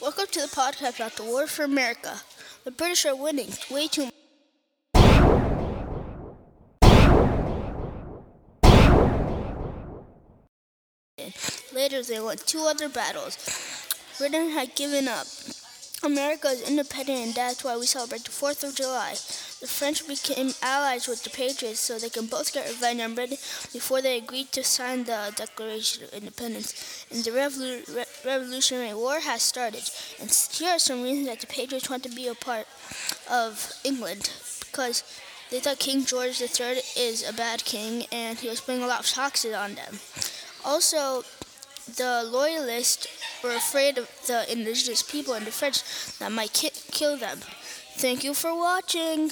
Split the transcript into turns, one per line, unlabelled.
Welcome to the podcast about the war for America. The British are winning way too much. Later, they won two other battles. Britain had given up. America is independent, and that's why we celebrate the 4th of July. The French became allies with the Patriots so they can both get revenge on Britain before they agreed to sign the Declaration of Independence. And the Re- Revolutionary War has started. And here are some reasons that the Patriots want to be a part of England because they thought King George III is a bad king and he was putting a lot of taxes on them. Also, the loyalists were afraid of the indigenous people and the French that might ki- kill them. Thank you for watching.